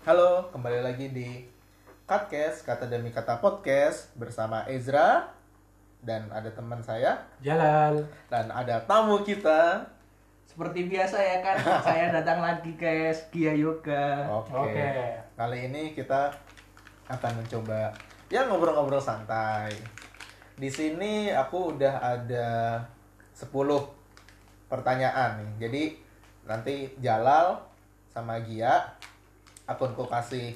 Halo, kembali lagi di Katcast, kata demi kata podcast bersama Ezra dan ada teman saya Jalal. dan ada tamu kita. Seperti biasa ya kan, saya datang lagi ke Gia Yoga. Oke. Oke. Kali ini kita akan mencoba ya ngobrol-ngobrol santai. Di sini aku udah ada 10 pertanyaan nih. Jadi nanti Jalal sama Gia akunku kasih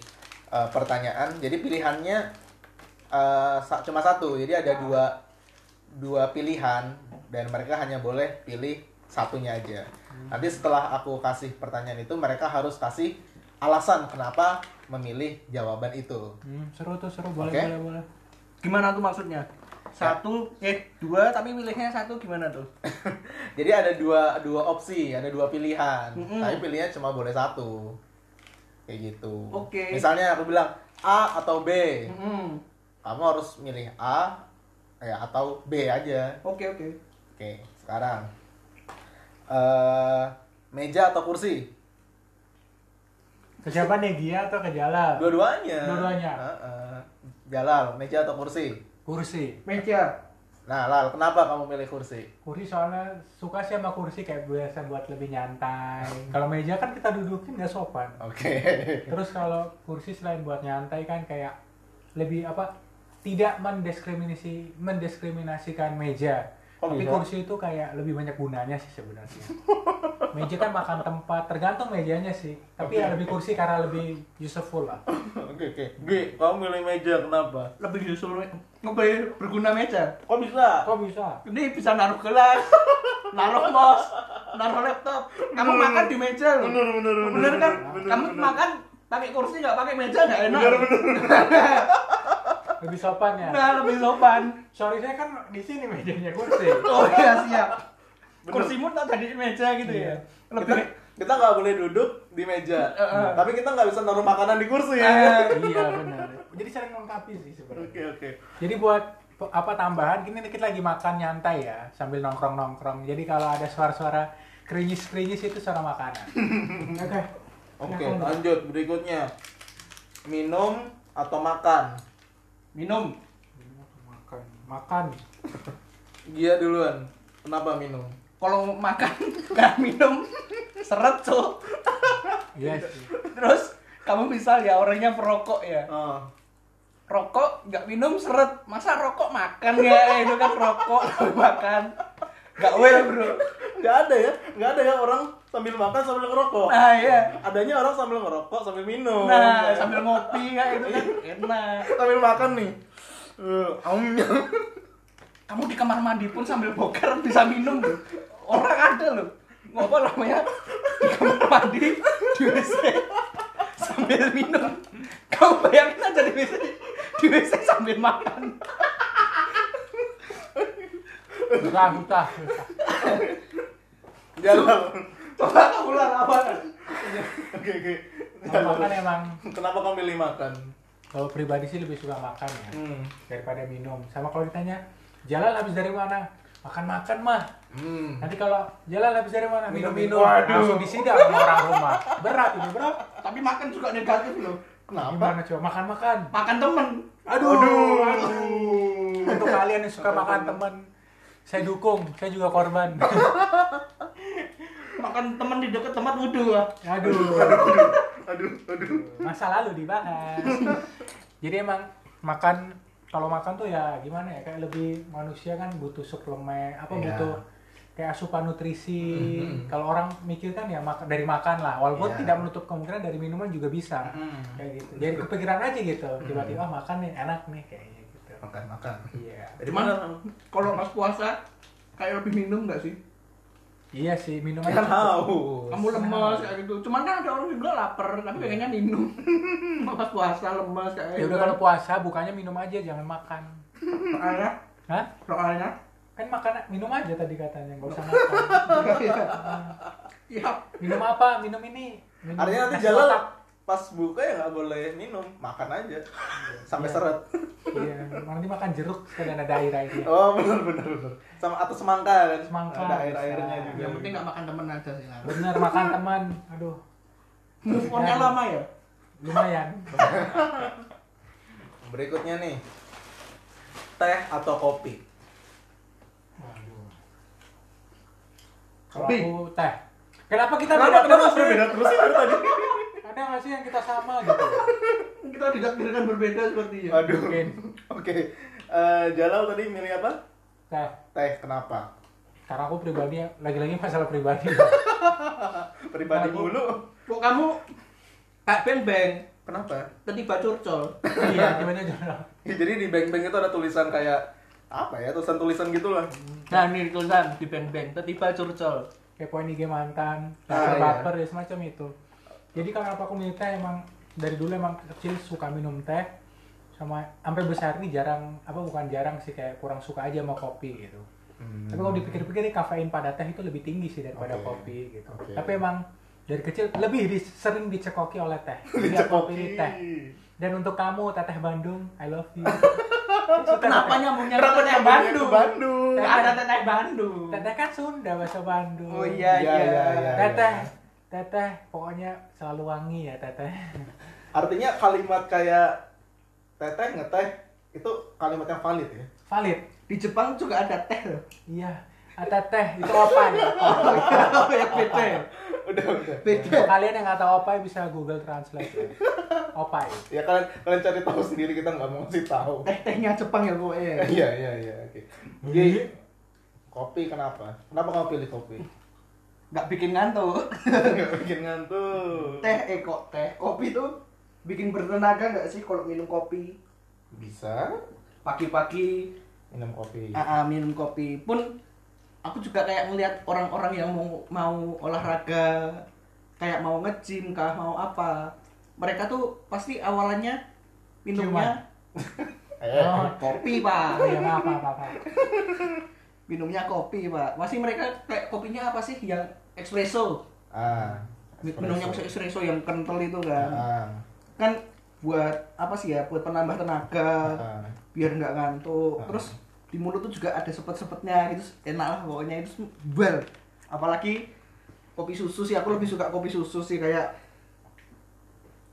eh, pertanyaan. Jadi pilihannya sa- cuma satu. Jadi ada dua dua pilihan dan mereka hanya boleh pilih satunya aja. Nanti setelah aku kasih pertanyaan itu mereka harus kasih alasan kenapa memilih jawaban itu. Hmm, seru tuh seru boleh Oke. boleh boleh. Gimana tuh maksudnya? Satu, eh dua tapi milihnya satu gimana tuh? Jadi ada dua dua opsi, ada dua pilihan. Mm-mm. Tapi pilihannya cuma boleh satu. Kayak gitu. Oke. Misalnya aku bilang A atau B. Hmm. Kamu harus milih A ya atau B aja. Oke oke. Oke, sekarang eh meja atau kursi? Ke siapa nih Gia atau ke Jalal? Dua-duanya. Dua-duanya. Heeh. Jalal, meja atau kursi? Kursi. Meja. Nah, Lal, kenapa kamu milih kursi? Kursi soalnya suka sih sama kursi kayak biasa buat lebih nyantai. Kalau meja kan kita dudukin nggak sopan. Oke. Terus kalau kursi selain buat nyantai kan kayak lebih apa? Tidak mendiskriminasi mendiskriminasikan meja. Tapi bisa? kursi itu kayak lebih banyak gunanya sih sebenarnya. meja kan makan tempat, tergantung mejanya sih. Tapi ya Oke. lebih kursi karena lebih useful lah. Oke, oke. G, kamu milih meja kenapa? Lebih justru lebih berguna meja. Kok bisa? Kok bisa? Ini bisa naruh gelas, naruh mos, naruh laptop. Kamu Bener, makan di meja loh. Bener, bener, bener. Bener kan? bener, Kamu bener. makan pakai kursi nggak pakai meja nggak enak. Bener, bener. Lebih sopan ya. Nah lebih sopan. Sorry saya kan di sini mejanya kursi. Oh iya siap. Bener. Kursimu tak jadi meja gitu ya. Iya. Kita Lebih kita nggak boleh duduk di meja, Heeh. tapi kita nggak bisa naruh makanan di kursi. Eh, iya benar. Jadi sering melengkapi sih sebenarnya. Oke, oke. Jadi buat apa tambahan gini kita lagi makan nyantai ya sambil nongkrong nongkrong. Jadi kalau ada suara-suara krinyis krinyis itu suara makanan. Oke. Oke, Dok. lanjut berikutnya. Minum atau makan? Minum. Makan. Makan. Gia duluan. Kenapa minum? Kalau makan nggak minum seret tuh. Iya sih. Terus kamu misal ya orangnya perokok ya. Oh. Rokok nggak minum seret. Masa rokok makan ya? Itu kan rokok makan. Nggak well bro. Nggak ada ya? Nggak ada ya orang sambil makan sambil ngerokok. Nah iya. Adanya orang sambil ngerokok sambil minum. Nah Kayak- sambil ngopi ya itu kan enak. sambil makan nih. Eh, aum. Kamu di kamar mandi pun sambil boker bisa minum loh. Orang ada loh. Ngopo namanya di kamar mandi di WC sambil minum. Kamu bayangin aja di WC di WC sambil makan. Susah, susah. Jalan. Coba kamu ulang apa? Oke, oke. Makan emang Kenapa kamu milih makan? kalau pribadi sih lebih suka makan ya Hmm. daripada minum. Sama kalau ditanya jalan habis dari mana? Makan-makan mah. Hmm. Nanti kalau jalan habis dari mana? Minum-minum. Waduh. Langsung disidak sama orang rumah. Berat ini berat. Tapi makan juga negatif loh. Kenapa? Gimana coba makan-makan? Makan temen. Aduh. Aduh. Untuk kalian yang suka makan teman, saya dukung. Saya juga korban. Makan temen di dekat tempat wudhu lah. Aduh. Aduh, aduh. Masa lalu dibahas. Jadi emang makan kalau makan tuh ya gimana ya kayak lebih manusia kan butuh suplemen apa Iya. butuh kayak asupan nutrisi. Mhm. Kalau orang mikir kan ya mak- dari makan lah, walaupun Iya. tidak menutup kemungkinan dari minuman juga bisa. Hmm. Kayak gitu. Jadi kepikiran aja gitu. Tiba-tiba ah, makan nih enak nih kayaknya gitu. Makan, makan. Iya. Dari Cuman mana? kalau pas puasa kayak lebih minum nggak sih? Iya sih, minum aja. haus. Kamu lemes kayak gitu. Cuman kan ada orang juga lapar tapi pengennya minum. pas puasa lemes kayak Ya gitu. udah kalau puasa bukannya minum aja, jangan makan. soalnya Hah? soalnya Kan makan minum aja tadi katanya, nggak usah makan. iya minum apa? Minum ini. Minum Artinya nanti jalan. Pas buka ya nggak boleh minum, makan aja sampai Iya. seret. Iya, nanti makan jeruk sekalian ada air-airnya. Oh benar benar benar. Sama atau semangka kan? Semangka, Ada air airnya juga. yang penting nggak makan temen aja sih lah Bener makan teman. Aduh. move on-nya lama ya lumayan Berikutnya nih. Teh atau kopi? Waduh. Kalau Kopi. aku teh kenapa kita Kenapa beda kenapa terus sih? berbeda terus sih dari tadi? Ada nggak sih yang kita sama gitu Kita ditakdirkan berbeda sepertinya. Aduh. Oke. Eh, Jalal tadi milih apa? teh Teh kenapa? karena aku pribadi lagi-lagi masalah pribadi Pribadi dulu. Kok kamu kayak beng-beng, Kenapa? ketiba curcol. iya gimana jodoh Ya, jadi di bank-bank itu ada tulisan kayak apa ya tulisan-tulisan gitulah. Nah, ini tulisan di beng-beng, ketiba curcol. kepoin IG mantan Ah, baper baper ya semacam itu jadi kenapa aku milih teh emang dari dulu emang kecil suka minum teh sama sampai besar ini jarang apa bukan jarang sih kayak kurang suka aja sama kopi gitu Hmm. tapi kalau dipikir-pikir nih, kafein pada teh itu lebih tinggi sih daripada Oke. kopi gitu Oke. tapi emang dari kecil lebih di- sering dicekoki oleh teh jadi aku pilih teh dan untuk kamu teteh Bandung I love you Kenapa teteh. nyambungnya Kenapa ke teteh nyambungnya ke Bandung? Bandung? Nggak ada teteh Bandung. teteh kan Sunda bahasa Bandung Oh iya Iya, iya. iya, iya. teteh teteh pokoknya selalu wangi ya teteh Artinya kalimat kayak teteh ngeteh itu kalimat yang valid ya. valid Di Jepang juga ada teh loh. iya ada teh itu opai Oh ya beda. Udah udah. Beda. Kalian yang nggak tahu opai bisa Google Translate ya. opai Ya kalian kalian cari tahu sendiri kita nggak mau ngasih tahu. Teh-tehnya Jepang ya pokoknya. Iya iya iya. Oke. Jadi kopi kenapa? Kenapa kamu pilih kopi? Nggak bikin ngantuk. Nggak bikin ngantuk. Teh eh kok teh. Kopi tuh bikin bertenaga nggak sih kalau minum kopi? Bisa Pagi-pagi minum kopi. ah, ah, minum kopi pun aku juga kayak ngelihat orang-orang yang mau mau olahraga kayak mau nge-gym kah mau apa mereka tuh pasti awalannya minumnya Eh, Oh. kopi pak ya maaf maaf maaf. minumnya kopi pak masih mereka kayak kopinya apa sih yang espresso ah. Minumnya espresso yang kental itu kan Ah. kan buat apa sih ya buat penambah tenaga Ah. biar nggak ngantuk Ah. terus di mulut tuh juga ada sepet-sepetnya gitu enak lah pokoknya itu bel apalagi kopi susu sih aku lebih suka kopi susu sih kayak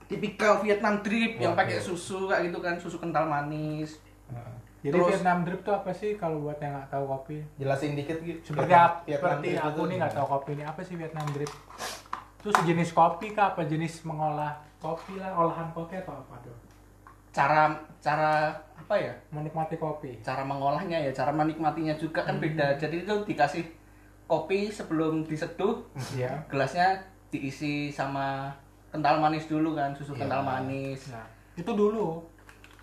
tipikal Vietnam drip yang pakai susu kayak gitu kan susu kental manis Ah. Jadi Terus- Vietnam drip tuh apa sih kalau buat yang nggak tahu kopi? Jelasin dikit gitu. seperti ap- Vietnam seperti drip aku nih nggak tahu kopi ini apa sih Vietnam drip itu sejenis kopi kah apa jenis mengolah kopi lah olahan kopi atau apa tuh? Cara cara apa ya? Menikmati kopi. Cara mengolahnya ya cara menikmatinya juga kan beda. Jadi itu dikasih kopi sebelum diseduh ya gelasnya diisi sama kental manis dulu kan susu Iya. kental manis. Nah itu dulu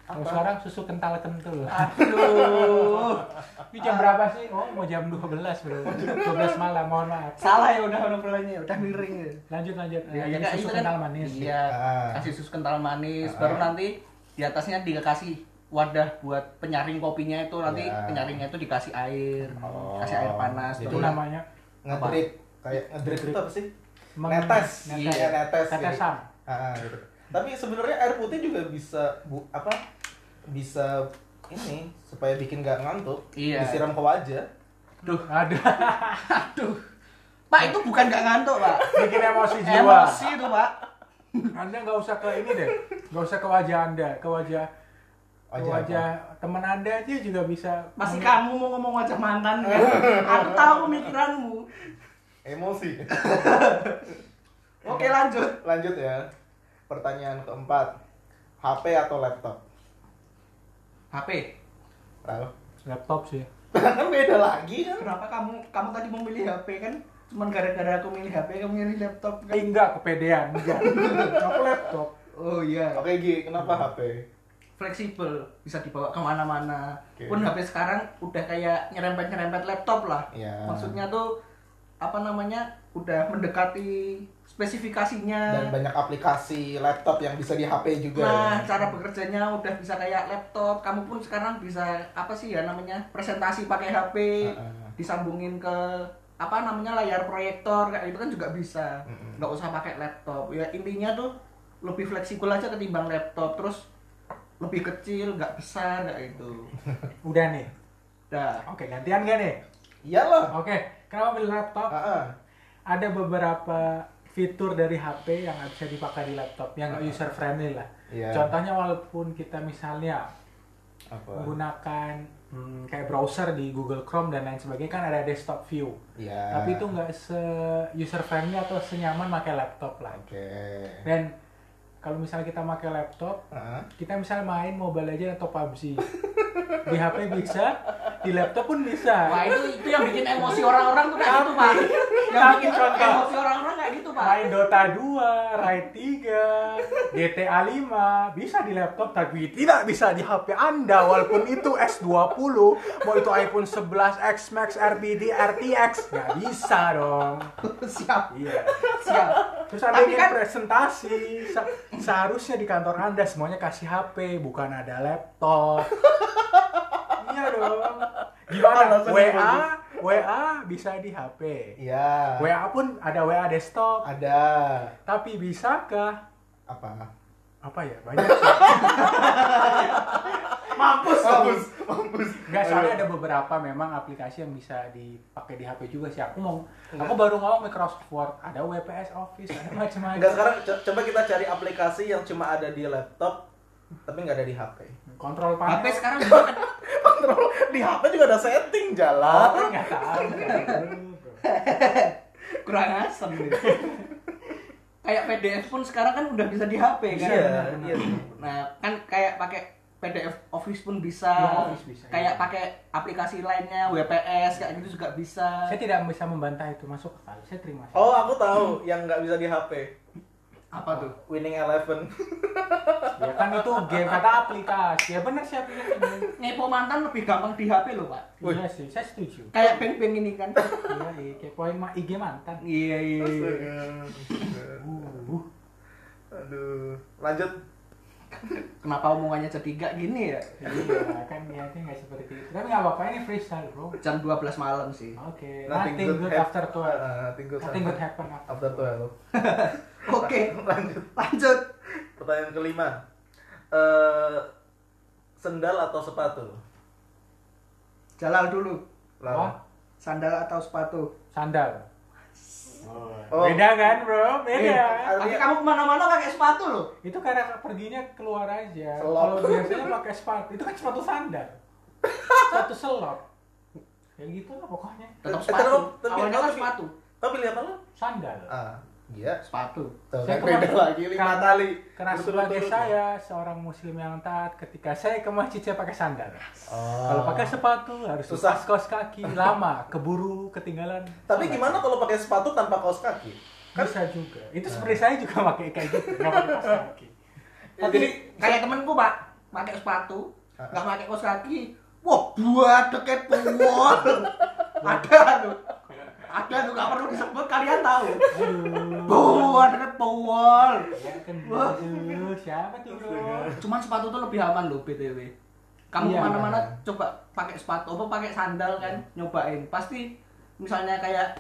kalau sekarang susu kental kentul aduh ini jam berapa sih oh mau jam 12 bro 12 malam mohon maaf salah ya udah obrolannya udah miring ya lanjut lanjut Ya, ya, Kak, susu kan- kental manis iya Ah. kasih susu kental manis Ah. baru nanti di atasnya dikasih wadah buat penyaring kopinya itu nanti Ya. penyaringnya itu dikasih air Oh. kasih air panas itu namanya ngedrip kayak ngedrip itu apa sih? Meng- netes. netes. Iya, netes. Tetesan. Jadi, ah, gitu. Tapi sebenarnya air putih juga bisa bu apa? Bisa ini supaya bikin gak ngantuk. Iya. Disiram ke wajah. Duh, aduh. aduh pak itu bukan nggak ngantuk pak Bikin emosi jiwa. emosi itu pak Anda nggak usah ke ini deh. Nggak usah ke wajah Anda, ke wajah ke Wajah wajah teman Anda aja juga bisa. masih meng- kamu mau ngomong wajah mantan kan aku tahu pemikiranmu Emosi. oke lanjut Lanjut ya. Pertanyaan keempat. HP atau laptop? HP laptop sih. kan beda lagi kan? kenapa kamu kamu tadi memilih HP kan cuman gara-gara aku milih HP kamu milih laptop kan Eh, enggak kepedean, enggak. Aku laptop. oh iya Oke Gi, kenapa HP? fleksibel bisa dibawa ke mana-mana Oke. pun HP sekarang udah kayak nyerempet-nyerempet laptop lah Iya. maksudnya tuh apa namanya udah mendekati spesifikasinya Dan banyak aplikasi laptop yang bisa di HP juga nah ya. cara bekerjanya udah bisa kayak laptop kamu pun sekarang bisa apa sih ya namanya presentasi pakai HP Heeh. disambungin ke apa namanya layar proyektor kayak itu kan juga bisa nggak usah pakai laptop ya intinya tuh lebih fleksibel aja ketimbang laptop terus lebih kecil nggak besar kayak gitu Udah nih. dah Oke, gantian gak nih? Iyalah. Oke, kenapa pilih laptop? Heeh. Ada beberapa fitur dari HP yang nggak bisa dipakai di laptop, yang nggak user friendly lah. Iya. Contohnya walaupun kita misalnya Apa? menggunakan hmm, kayak browser di Google Chrome dan lain sebagainya kan ada desktop view. Iya. Tapi itu nggak se user friendly atau senyaman pakai laptop lah. Oke. Dan kalau misalnya kita pakai laptop, Hah? kita misalnya main Mobile Legends atau PUBG. Di HP bisa, di laptop pun bisa. Wah itu itu yang bikin emosi orang-orang tuh kayak gitu pak. Yang tapi bikin contoh- emosi orang-orang kayak gitu pak. Main Dota 2, Raid 3, GTA 5 bisa di laptop tapi tidak bisa di HP Anda walaupun itu S20 mau itu iPhone 11 X Max RBD RTX nggak bisa dong. Siap Iya. siap. Terus Tapi ingin kan- presentasi, se- seharusnya di kantor Anda semuanya kasih HP, bukan ada laptop. iya dong. Gimana? WA, WA bisa di HP. Iya. WA pun ada WA desktop, Ada. tapi bisakah? Apa? Apa ya? Banyak. Mampus. Mampus, mampus. Enggak, soalnya ada beberapa memang aplikasi yang bisa dipakai di HP juga sih. Aku mau, aku baru ngomong Microsoft Word, ada WPS Office, ada macam-macam. Enggak sekarang co- coba kita cari aplikasi yang cuma ada di laptop tapi nggak ada di HP. Kontrol HP panel. sekarang juga kan Kontrol di HP juga ada setting Oh, jalan. nggak tahu. nggak tahu, kurang asem nih. Kayak PDF pun sekarang kan udah bisa di HP kan. Iya, iya. Nah, kan kayak pakai PDF Office pun bisa. Ya, Office bisa, Kayak iya. pakai aplikasi lainnya, WPS kayak gitu juga bisa. Saya tidak bisa membantah itu masuk akal. Saya terima. Oh, aku tahu yang nggak bisa di HP. Apa tuh? Winning Eleven. Ya kan itu game kata aplikasi. Ya benar sih aplikasi. Ngepo mantan lebih gampang di HP loh, Pak. Iya sih, saya setuju. Kayak band-band ini kan. Iya, iya. Kayak poin ma IG mantan. Iya, iya. iya. Uh, Aduh. Lanjut. Kenapa omongannya jadi gak gini ya? iya, kan niatnya nggak seperti itu. Tapi nggak apa-apa, ini freestyle, bro. Oke, Jam 12 malam sih. nothing, good, hap- after 12. Ah, nothing good, Nothing good happen after, after 12. Oke, Lanjut. lanjut. Pertanyaan kelima. Eh sendal atau sepatu? Jalal dulu. Wah, Sandal atau sepatu? sandal. Oh. Beda kan, bro? Beda. Eh, Tapi kamu ke mana-mana pakai sepatu loh. itu karena perginya keluar aja. Kalau biasanya pakai sepatu, itu kan sepatu sandal. Sepatu selop. Ya gitu lah pokoknya. Tetap Eh, sepatu. tetap- tapi- Awalnya kan tapi- sepatu. Kau pilih apa lo? Sandal. Ah, iya. Sepatu. Tuh, Saya beda lagi lima kali. Karena sebagai saya seorang muslim yang taat, ketika saya ke masjid saya pakai sandal. Oh. Kalau pakai sepatu harus Susah. kaos kaki, lama, keburu ketinggalan. Tapi gimana kalau pakai sepatu tanpa kaos kaki? Kan Bisa juga. Itu seperti saya juga pakai kayak gitu, nggak pakai kaos kaki. Tapi jadi kayak temenku pak, pakai sepatu, Ah. nggak pakai kaos kaki. Wah, buat deket puwol. Ada tuh. Ada tuh nggak perlu disebut kalian tahu. Aduh. Buat deket puwol. Ya kan siapa tuh bro? Cuman sepatu tuh lebih aman loh btw. Kamu Iya. ke mana-mana coba pakai sepatu apa pakai sandal kan nyobain pasti misalnya kayak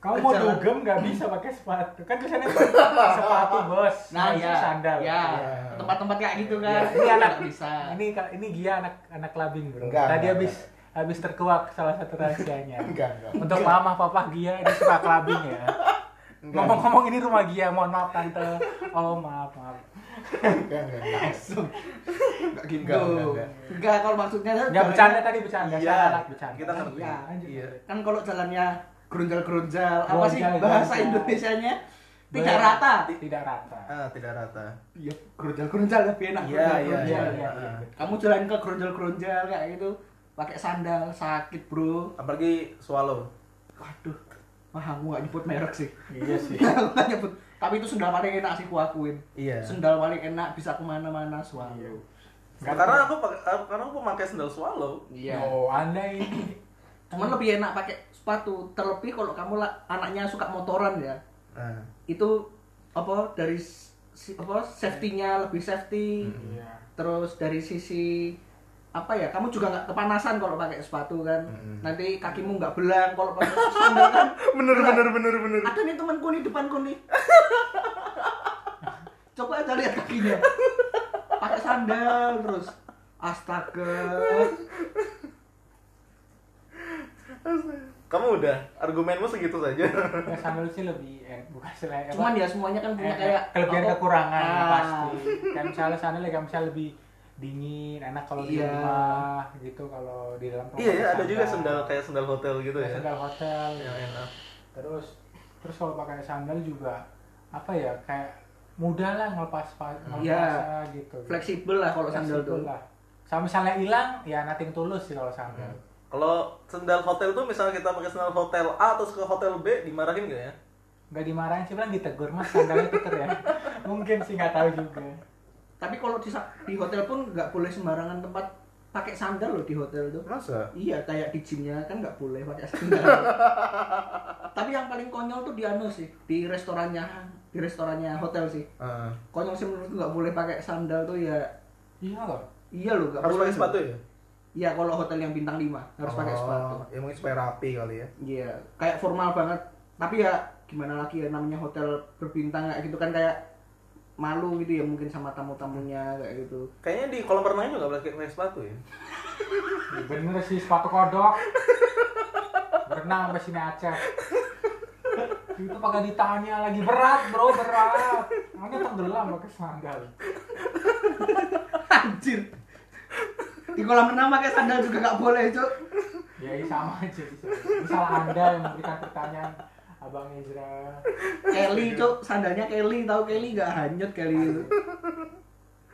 Kamu mau dugem nggak bisa pakai sepatu. Kan tulisannya sepatu bos. nah Nggak ya bisa sandal. ya Iya. tempat-tempat kayak gitu kan Ya, ini anak bisa Ini ini Gia anak anak labing bro. Enggak, Tadi enggak, habis habis terkuak salah satu rahasianya. Enggak, enggak. Untuk mama papa Gia dia suka clubbing ya. Enggak. Ngomong-ngomong ini rumah Gia, mohon maaf tante. Oh maaf maaf. Enggak, enggak, enggak. langsung nggak gitu Enggak, enggak, enggak. enggak kalau maksudnya Enggak bercanda tadi bercanda, Iya, anak bercanda. kita ngerti. Iya, lanjut. Iya. kan kalau jalannya gerunjal-gerunjal apa sih bahasa. Indonesianya tidak rata Tidak rata. Ah, tidak rata. iya gerunjal-gerunjal lebih enak Iya, iya, gerunjal-gerunjal. iya, iya. kamu jalan ke gerunjal-gerunjal kayak gitu pakai sandal sakit bro Apalagi swallow. waduh wah aku gak nyebut merek sih Iya sih. aku gak nyebut tapi itu sendal paling enak sih aku akuin Iya. sendal paling enak bisa ke mana-mana swallow Nggak Karena tahu. aku karena aku pakai sendal swallow. iya Oh, Anda ini cuman lebih enak pakai sepatu terlebih kalau kamu lah anaknya suka motoran ya Nah, itu apa dari apa safety-nya lebih safety Iya. terus dari sisi apa ya kamu juga nggak kepanasan kalau pakai sepatu kan Mm. nanti kakimu nggak belang kalau pakai sandal kan bener bener bener bener. ada nih temanku nih depanku nih coba aja lihat kakinya pakai sandal terus astaga Kamu udah argumenmu segitu saja. Ya, sandal sih lebih eh, bukan selain Cuman ya semuanya kan punya Eh, kayak kelebihan kekurangan ya Ah. pasti. Kayak misalnya sandal ya kayak misalnya lebih dingin, enak kalau di Iya. rumah gitu kalau di dalam iya ya, ada juga sandal kayak sandal hotel gitu Kayak ya. sandal hotel. Yang enak. Terus terus kalau pakai sandal juga apa ya kayak mudah lah ngelepas ngelepas Iya. gitu. fleksibel lah kalau sandal tuh. lah. Sama misalnya hilang ya nothing tulus sih kalau sandal. Kalau sandal hotel tuh misalnya kita pakai sandal hotel A terus ke hotel B dimarahin gak ya? Nggak dimarahin sih bilang ditegur mas sandalnya tuker ya. Mungkin sih nggak tahu juga. Tapi kalau di, di hotel pun nggak boleh sembarangan tempat pakai sandal loh di hotel tuh. Masa? Iya, kayak di gymnya kan nggak boleh pakai sandal. Tapi yang paling konyol tuh di anu sih, di restorannya, di restorannya hotel sih. Ah. Konyol sih menurutku nggak boleh pakai sandal tuh ya. Iya loh. Iya loh, nggak harus boleh pakai sepatu ya? Iya, kalau hotel yang bintang 5 harus pakai Oh, sepatu. Ya mungkin supaya rapi kali ya. Iya, kayak formal banget. Tapi ya gimana lagi ya namanya hotel berbintang kayak gitu kan kayak malu gitu ya mungkin sama tamu-tamunya kayak gitu. Kayaknya di kolam renangnya juga boleh pakai sepatu ya. Ya bener sih sepatu kodok. Berenang sampai sini Aceh. Itu pakai ditanya lagi berat bro berat. Makanya tenggelam pakai sandal. Anjir. Di kolam renang pakai sandal juga nggak boleh, Cuk. Ya ini sama aja. Misal anda yang memberikan pertanyaan Abang Ezra. Kelly, Cuk. Sandalnya Kelly, tahu Kelly nggak hanyut Kelly itu.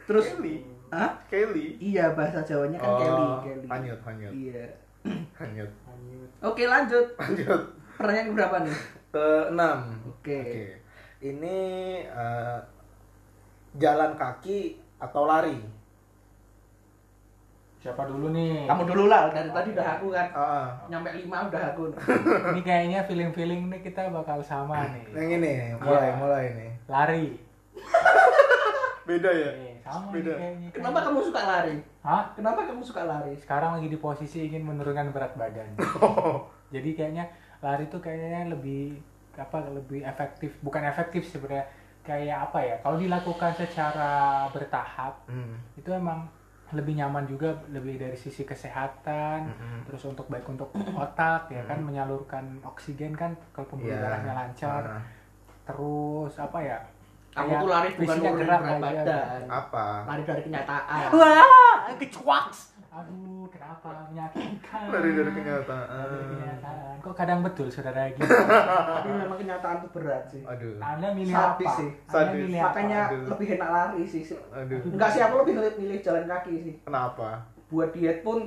Terus Kelly. Hah? Kelly. Iya, bahasa Jawanya kan Kelly, Kelly. Hanyut, hanyut. Iya. Hanyut. Lanjut. Oke, lanjut. Lanjut. Pertanyaan berapa nih? Ke enam. Oke. Ini eh, jalan kaki atau lari? Siapa dulu nih? Kamu dulu lah, dari tadi udah aku kan. Ah, Nyampe 5 udah aku. Ini kayaknya feeling-feeling nih kita bakal sama nih. yang ini mulai Iya. mulai nih. Lari. Beda ya? Eh, sama Beda. nih kayaknya. Kenapa kamu suka lari? Hah? Kenapa kamu suka lari? Sekarang lagi di posisi ingin menurunkan berat badan. Jadi kayaknya lari tuh kayaknya lebih apa lebih efektif, bukan efektif sebenarnya kayak apa ya? Kalau dilakukan secara bertahap Hmm. itu emang lebih nyaman juga lebih dari sisi kesehatan Mm-mm. terus untuk baik untuk otak ya kan menyalurkan oksigen kan kalau pembuluh Iya. darahnya lancar Ah. terus apa ya Kamu kayak tuh lari bukan nurunin gerak berat badan. Apa? Lari dari kenyataan. wah kecuaks aduh kenapa menyakitkan Lari dari Lari kenyataan. dari kenyataan kok kadang betul saudara gitu Tapi memang kenyataan tuh berat sih. Aduh. anda milih Sadis apa sih. anda milih apa Makanya Aduh. lebih enak lari sih. Aduh. Enggak sih, aku lebih milih jalan kaki sih. Kenapa? Buat diet pun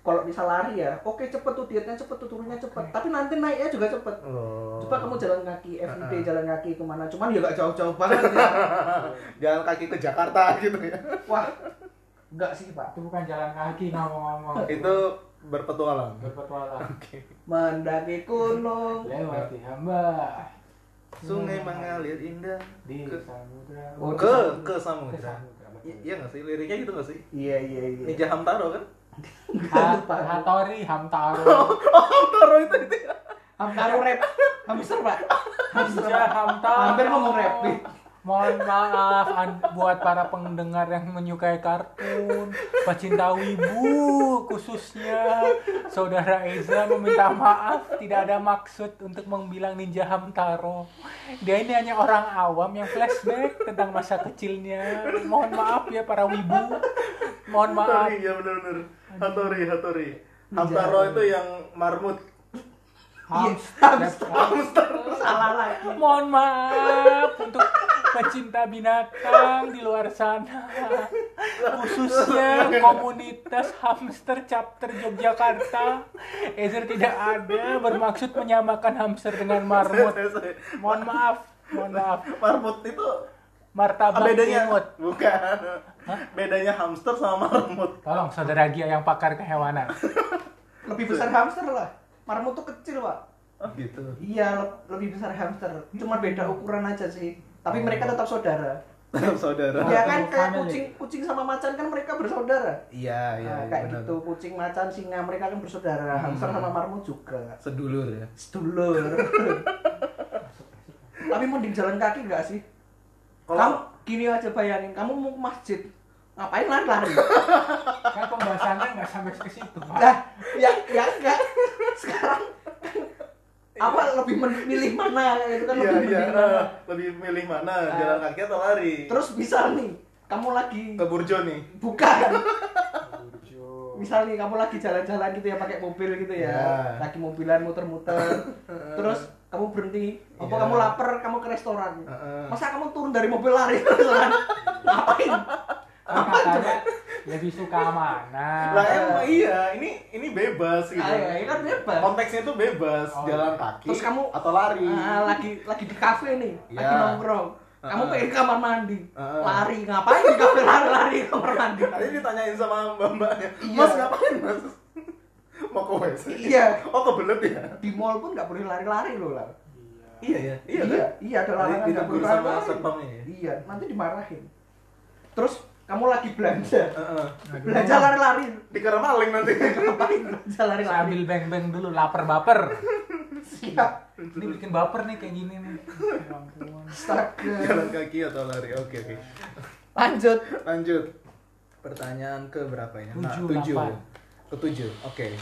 kalau bisa lari ya, oke cepet tuh dietnya cepet tuh turunnya cepet. Tapi nanti naiknya juga cepet. Oh. Coba kamu jalan kaki, everyday jalan kaki ke mana? Cuman ya gak jauh-jauh banget ya. jalan kaki ke Jakarta gitu ya. Wah, enggak sih pak. itu bukan jalan kaki ngomong-ngomong Itu berpetualang. berpetualang Mendaki gunung. lewati hamba Sungai mengalir indah di ke samudra Oh, ke ke samudra. Iya nggak sih liriknya gitu nggak sih? Iya iya iya. Ninja Hamtaro kan? Ha-. Hatori Hamtaro Hamtaro itu itu. ya? Hamtaro rap. Hamster pak. Hamster. Hamtaro Hampir ngomong rap nih. Mohon maaf an- buat para pendengar yang menyukai kartun, pecinta wibu khususnya Saudara Eza meminta maaf tidak ada maksud untuk membilang Ninja Hamtaro. Dia ini hanya orang awam yang flashback tentang masa kecilnya. Mohon maaf ya para wibu. Mohon maaf. Hatori ya benar-benar. Hatori Hatori. Hamtaro itu yang marmut. Hamster. Salah lagi. Mohon maaf untuk pecinta binatang di luar sana. Khususnya komunitas hamster chapter Yogyakarta. Ezer tidak ada bermaksud menyamakan hamster dengan marmut. Mohon maaf, mohon maaf. marmut itu Martabak bedanya imut. bukan. Bedanya hamster sama marmut. Tolong saudara Gia yang pakar kehewanan. Lebih besar hamster lah. Marmut tuh kecil pak. Oh gitu. Iya le- lebih besar hamster. Cuma beda ukuran aja sih. Tapi mereka tetap saudara. Saudara. Ya kan kayak kucing kucing sama macan kan mereka bersaudara. Iya iya Nah, iya, kayak benar. gitu kucing macan singa mereka kan bersaudara. Hamster sama marmut juga. Sedulur ya. Sedulur. Tapi mending jalan kaki nggak sih? Kalau- Kamu gini aja bayangin, kamu mau ke masjid, ngapain lari-lari? Kan pembahasannya nggak sampai ke situ, Pak. Lah, ya ya enggak. Sekarang apa lebih memilih mana itu kan Iya, lebih iya. milih mana. Lebih milih mana? Ah. Jalan kaki atau lari? Terus misal nih, kamu lagi ke Burjo nih. bukan. Burjo. Misal nih kamu lagi jalan-jalan gitu ya pakai mobil gitu ya. Ya. Lagi mobilan muter-muter. Terus kamu berhenti, apa Iya. kamu lapar, kamu ke restoran. Heeh. Masa kamu turun dari mobil lari ke restoran? Ngapain? Katanya lebih suka mana? Lah emang iya, ini ini bebas gitu. Ah, iya, ini kan bebas. Konteksnya tuh bebas, Oh, jalan iya. kaki Terus kamu atau lari. Ah, lagi lagi di kafe nih, lagi Iya. nongkrong. Kamu Heeh. pengen ke kamar mandi, Heeh. lari ngapain di kafe lari-lari ke kamar mandi? Tadi ditanyain sama mbak-mbaknya, Iya. Mas ngapain mas? Mau ke WC? Iya. Oh kebelet ya? Di mall pun nggak boleh lari-lari loh lah. Iya ya. Iya, kan? iya, ada larangan nggak Ditegur boleh sama lari-lari. satpamnya ya? Iya, nanti dimarahin. Terus kamu lagi belanja, Heeh. belanja lari-lari, Dikira maling nanti. belanja lari-lari? Sambil beng-beng dulu, lapar baper. Siap. Ini bikin baper nih kayak gini nih. Ya. Astaga. Jalan kaki atau lari? Oke oke. Lanjut. Lanjut. Pertanyaan ke berapa ya? Nah, Tujuh. Ketujuh. Oke.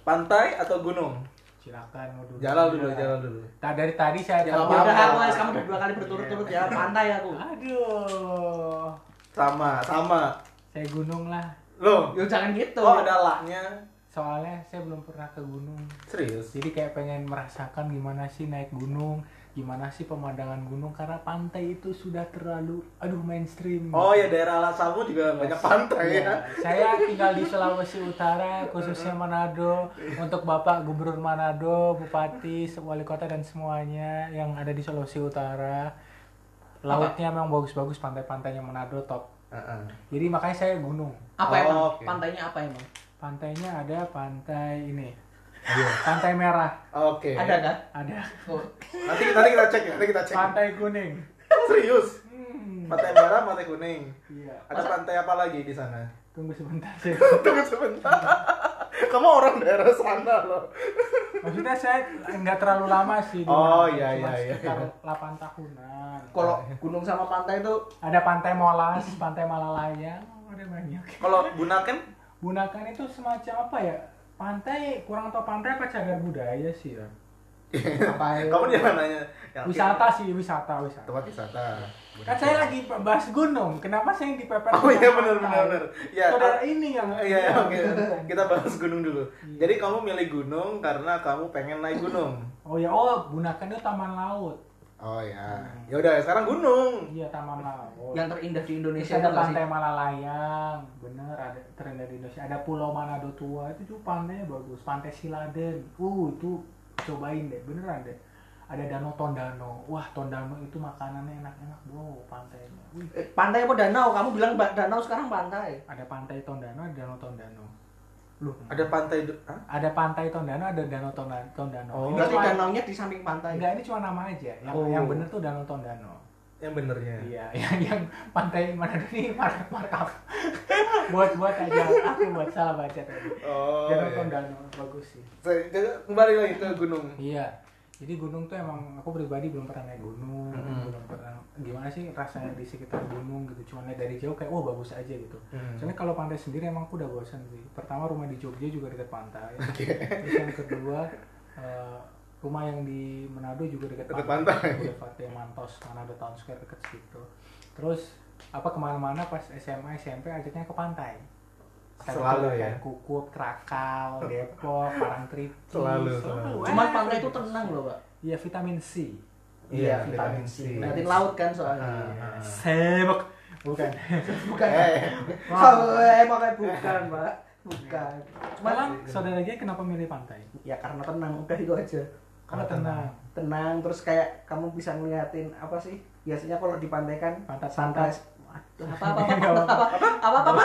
Pantai atau gunung? Silakan mau dulu. Jalan dulu, jalan dulu. Nah, dari tadi saya Ya apa-apa. aku kamu udah dua kali berturut-turut ya, pantai aku. Aduh. Sama, sama. Saya gunung lah. Loh, Yo jangan gitu. oh ada laknya. Soalnya saya belum pernah ke gunung. Serius? Jadi kayak pengen merasakan gimana sih naik gunung, gimana sih pemandangan gunung karena pantai itu sudah terlalu aduh mainstream. Oh ya daerah Alasamu juga banyak pantai ya. Iya. Saya tinggal di Sulawesi Utara, khususnya Manado. Untuk Bapak Gubernur Manado, Bupati, Wali Kota dan semuanya yang ada di Sulawesi Utara. Lautnya memang bagus-bagus, pantai-pantainya Manado top. Heeh. Jadi makanya saya gunung. Apa Oh, emang? oke. Pantainya apa emang? Pantainya ada pantai ini. Iya. Pantai merah Oke. Ada kan? ada. Oh. Nanti nanti kita cek ya, nanti kita cek. Pantai kuning. Serius? Hmm. Pantai merah, pantai kuning. Iya. Ada pantai apa lagi di sana? Tunggu sebentar. Tunggu sebentar. Kamu orang daerah sana loh. Maksudnya saya nggak terlalu lama sih. di Oh, iya, Cuma iya, iya, Sekitar iya. 8 tahunan. Kalau gunung sama pantai itu Ada pantai Molas, pantai Malalayang, ada banyak. Kalau Bunaken? Bunakan itu semacam apa ya? Pantai kurang tau pantai apa cagar budaya sih ya. apa ya? Kamu jangan nanya. Wisata sih, wisata, wisata. Tempat wisata. Kan saya lagi bahas gunung, kenapa saya yang dipepet? Oh iya benar benar benar. Ya. Saudara ah, ini yang Iya, iya, oke. Kita bahas gunung dulu. Iya. Jadi kamu milih gunung karena kamu pengen naik gunung. Oh ya, oh Bunakan itu taman laut. Oh ya. Ya udah, sekarang gunung. Iya, taman laut. yang terindah di Terus Indonesia ada itu nggak sih? pantai Malalayang, bener ada terendah di Indonesia. Ada Pulau Manado Tua itu juga pantainya bagus. Pantai Siladen, uh itu cobain deh, beneran deh. Ada Danau Tondano, wah Tondano itu makanannya enak-enak bro, pantainya. Wih, Eh, Pantai apa danau? Kamu bilang danau sekarang pantai. ada pantai Tondano, ada Danau Tondano. Loh, Ada pantai Hah? Ada pantai Tondano, ada Danau Tonda- Tondano. Oh. Ini berarti danaunya di samping pantai. Enggak, ini cuma nama aja. Yang Oh. yang bener tuh Danau Tondano. yang benernya. Iya, yang yang pantai Manado ini markup markup. buat buat aja aku buat salah baca tadi. Oh. Danau iya. Tondano bagus sih. Saya- saya- Kembali lagi ke gunung. Iya. Jadi gunung tuh emang aku pribadi belum pernah naik gunung, Mm-mm. belum pernah gimana sih rasanya di sekitar gunung gitu. Cuma lihat dari jauh kayak wah bagus aja gitu. Hmm. Soalnya kalau pantai sendiri emang aku udah bosan sih. Pertama rumah di Jogja juga dekat pantai. Oke. Terus yang kedua eh, rumah yang di Manado juga dekat Dekat pantai. Udah pantai Mantos, Manado Town Square dekat situ. Terus apa ke mana-mana pas SMA SMP ajaknya ke pantai. Selalu ya? Kukup, Krakal, Depok, Parangtritis. Selalu, selalu. Cuman Eh, pantai itu tenang loh, Pak. Iya vitamin C. Iya, vitamin vitamin C. Ngeliatin laut kan soalnya. Ah, ah. Sebek. Bukan. Bukan. Eh, Oh, emang kayak bukan, Pak. Bukan. Cuma Malah saudara dia kenapa milih pantai? ya karena tenang, udah itu aja. Karena tenang. Tenang terus kayak kamu bisa ngeliatin apa sih? Biasanya kalau di pantai kan sunrise Aduh, apa apa apa apa apa apa apa?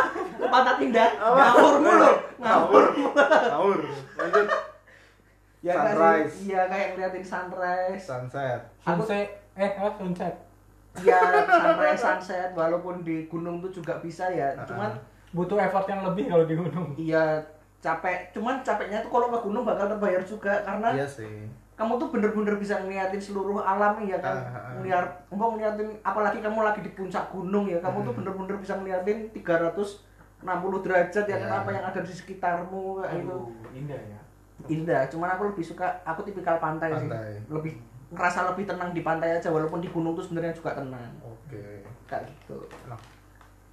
pantat indah ngawur mulu. Ngawur. Ngawur lanjut. Ya sunrise. Iya kayak ngeliatin sunrise. Sunset. Sunset. Eh apa sunset? Ya sunrise sunset. Walaupun di gunung tuh juga bisa ya. Cuman butuh effort yang lebih kalau di gunung. Iya capek. Cuman capeknya tuh kalau ke gunung bakal terbayar juga. Karena iya sih kamu tuh bener-bener bisa ngeliatin seluruh alam ya kan ah, ah. ngeliat ngeliatin apalagi kamu lagi di puncak gunung ya kamu tuh Hmm. bener-bener bisa ngeliatin 360 derajat ya kan Iya. apa yang ada di sekitarmu kayak gitu indah ya. indah cuman aku lebih suka aku tipikal pantai, Pantai. sih lebih ngerasa lebih tenang di pantai aja walaupun di gunung tuh sebenarnya juga tenang Oke. kayak gitu Nah,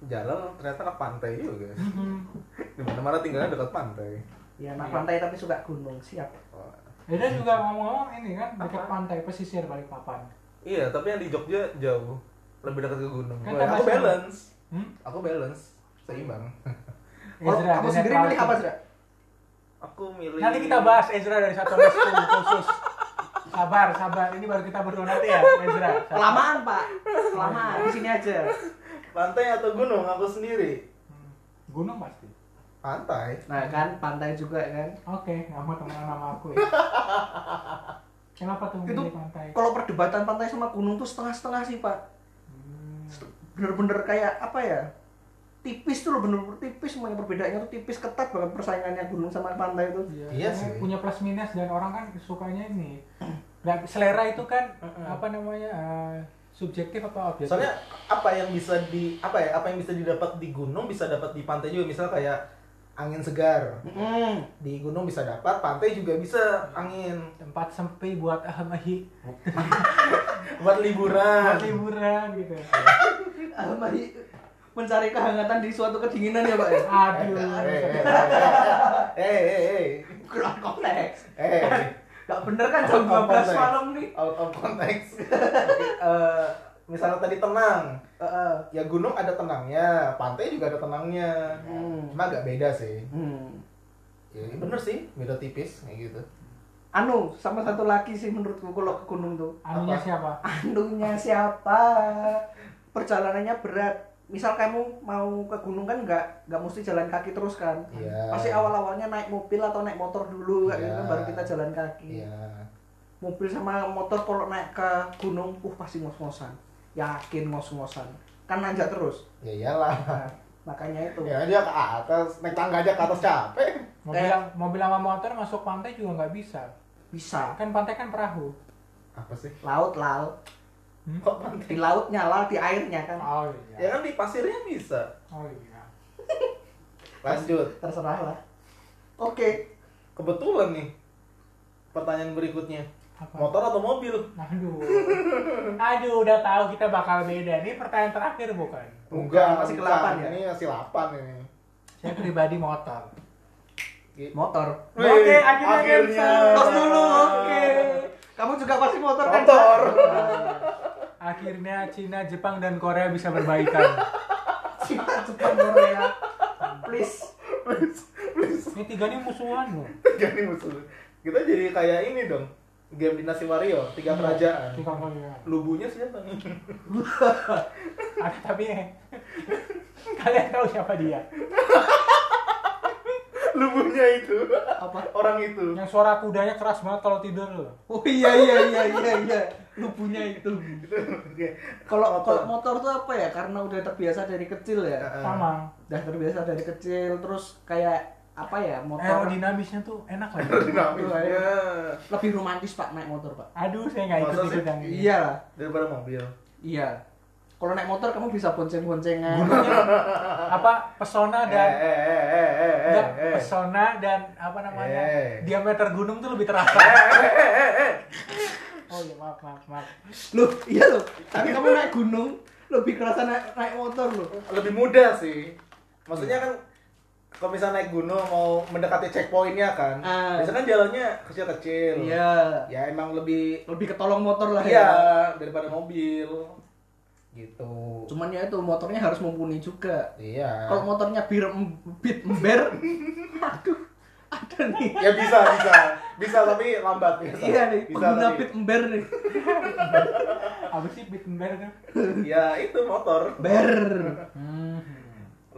jalan ternyata anak pantai juga. Di mana-mana tinggalnya dekat pantai. ya anak pantai tapi suka gunung siap Wah. Beda juga ngomong-ngomong ini kan dekat pantai pesisir Balikpapan. Iya, tapi yang di Jogja jauh. Lebih dekat ke gunung. Kan aku balance. Hmm? Aku balance. Seimbang. kalau Ezra, kamu The sendiri milih apa Ralph. Zra? Aku milih Nanti kita bahas Ezra dari satu mesku khusus. Sabar, sabar. Ini baru kita berdua nanti ya, Ezra. Kelamaan pak kelamaan di sini aja pantai atau gunung aku sendiri. Hmm. Gunung pasti. Pantai. nah kan pantai juga kan Oke, nggak mau temenan sama aku ya. Kenapa tuh itu pantai? kalau perdebatan pantai sama gunung tuh setengah-setengah sih pak Hmm. bener-bener kayak apa ya tipis tuh loh bener-bener tipis semuanya perbedaannya tuh tipis ketat banget persaingannya gunung sama pantai itu Iya karena sih. Punya plus minus dan orang kan sukanya ini. Nggak, selera itu kan apa namanya eh, subjektif apa objektif? Soalnya apa yang bisa di apa ya? Apa yang bisa didapat di gunung bisa dapat di pantai juga. Misal kayak angin segar. Mm. Di gunung bisa dapat, pantai juga bisa angin. tempat sempi buat ahmahi Buat liburan. buat liburan gitu. Almari mencari kehangatan di suatu kedinginan ya pak ya Aduh. Eh, eh, eh, eh, eh, kurang konteks eh, eh, Gak bener kan jam of 12 context. malam nih out of context. Eh, misalnya tadi tenang, Heeh. ya gunung ada tenangnya, pantai juga ada tenangnya. Hmm. Cuma agak beda sih. Hmm. Ya bener sih, beda tipis kayak gitu. Anu, sama satu lagi sih menurutku kalau ke gunung tuh. Anunya Apa? siapa? Anunya siapa? Perjalanannya berat. Misal kamu mau ke gunung kan nggak nggak mesti jalan kaki terus kan? Iya. Pasti awal-awalnya naik mobil atau naik motor dulu kayak gitu Iya. kan, baru kita jalan kaki. Iya. Mobil sama motor kalau naik ke gunung, uh pasti ngos-ngosan. Yakin ngos-ngosan. Kan nanjak terus. Ya iyalah. Nah, makanya itu. Ya dia ke atas, naik tangga aja ke atas capek. Mobil, Eh. mobil sama motor masuk pantai juga nggak bisa. Bisa. Kan pantai kan perahu. Apa sih? Laut, laut. Hmm? Kok pantai? Di laut nyala, di airnya kan. Oh Ya iya. kan di pasirnya bisa. Oh iya. Lanjut. Terserah lah. Oke. Kebetulan nih. Pertanyaan berikutnya. Apa? Motor atau mobil? Aduh. Aduh, udah tahu kita bakal beda. Ini pertanyaan terakhir bukan? Enggak, masih bukan. ke-8 ya? Ini masih 8 ini. Saya pribadi motor. Motor. Wih, Oke, akhirnya akhirnya. cancel. Tos dulu, oke. Kamu juga pasti motor kan? Motor. Akhirnya Cina, Jepang, dan Korea bisa berbaikan. Cina, Jepang, Korea. Please. please, please. Ini tiga nih musuhan loh. Jadi musuh. Kita jadi kayak ini dong. Game Dinasti Wario, tiga kerajaan. Tiga Korea. Lubunya siapa nih? Ada tapi eh, kalian tahu siapa dia? Lubunya itu. Apa? Orang itu. Yang suara kudanya keras banget kalau tidur loh. Oh iya iya iya iya iya. Lubunya itu. Kalau kalau motor tuh apa ya? Karena udah terbiasa dari kecil ya. Sama. Udah terbiasa dari kecil terus kayak apa ya? Motor Aerodinamisnya tuh enak lagi. Dinamisnya lebih romantis Pak naik motor, Pak. Aduh, saya nggak ikut ikut yang ini. Iya lah. daripada mobil. Iya. Kalau naik motor kamu bisa bonceng-boncengan. Apa pesona Eh, dan eh, eh, eh, eh, eh, enggak, eh. pesona dan apa namanya Eh. diameter gunung tuh lebih terasa. Oh iya maaf maaf maaf. Loh, iya loh. Tapi kamu naik gunung lebih kerasa naik, naik motor loh. Lebih mudah sih. Maksudnya kan kalau misalnya naik gunung mau mendekati checkpointnya kan, Ah. biasanya kan jalannya kecil-kecil. Iya. Ya emang lebih Lebih ketolong motor lah iya ya. daripada mobil. Gitu. Cuman ya itu motornya harus mumpuni juga. Iya. Kalau motornya bir bit ember, aduh, ada nih. Ya bisa, bisa. Bisa tapi lambat biasa. Iya nih, Bisa pengguna tapi- bit ember nih. Apa sih Bittenberg kan? Ya itu motor. Ber. Hmm.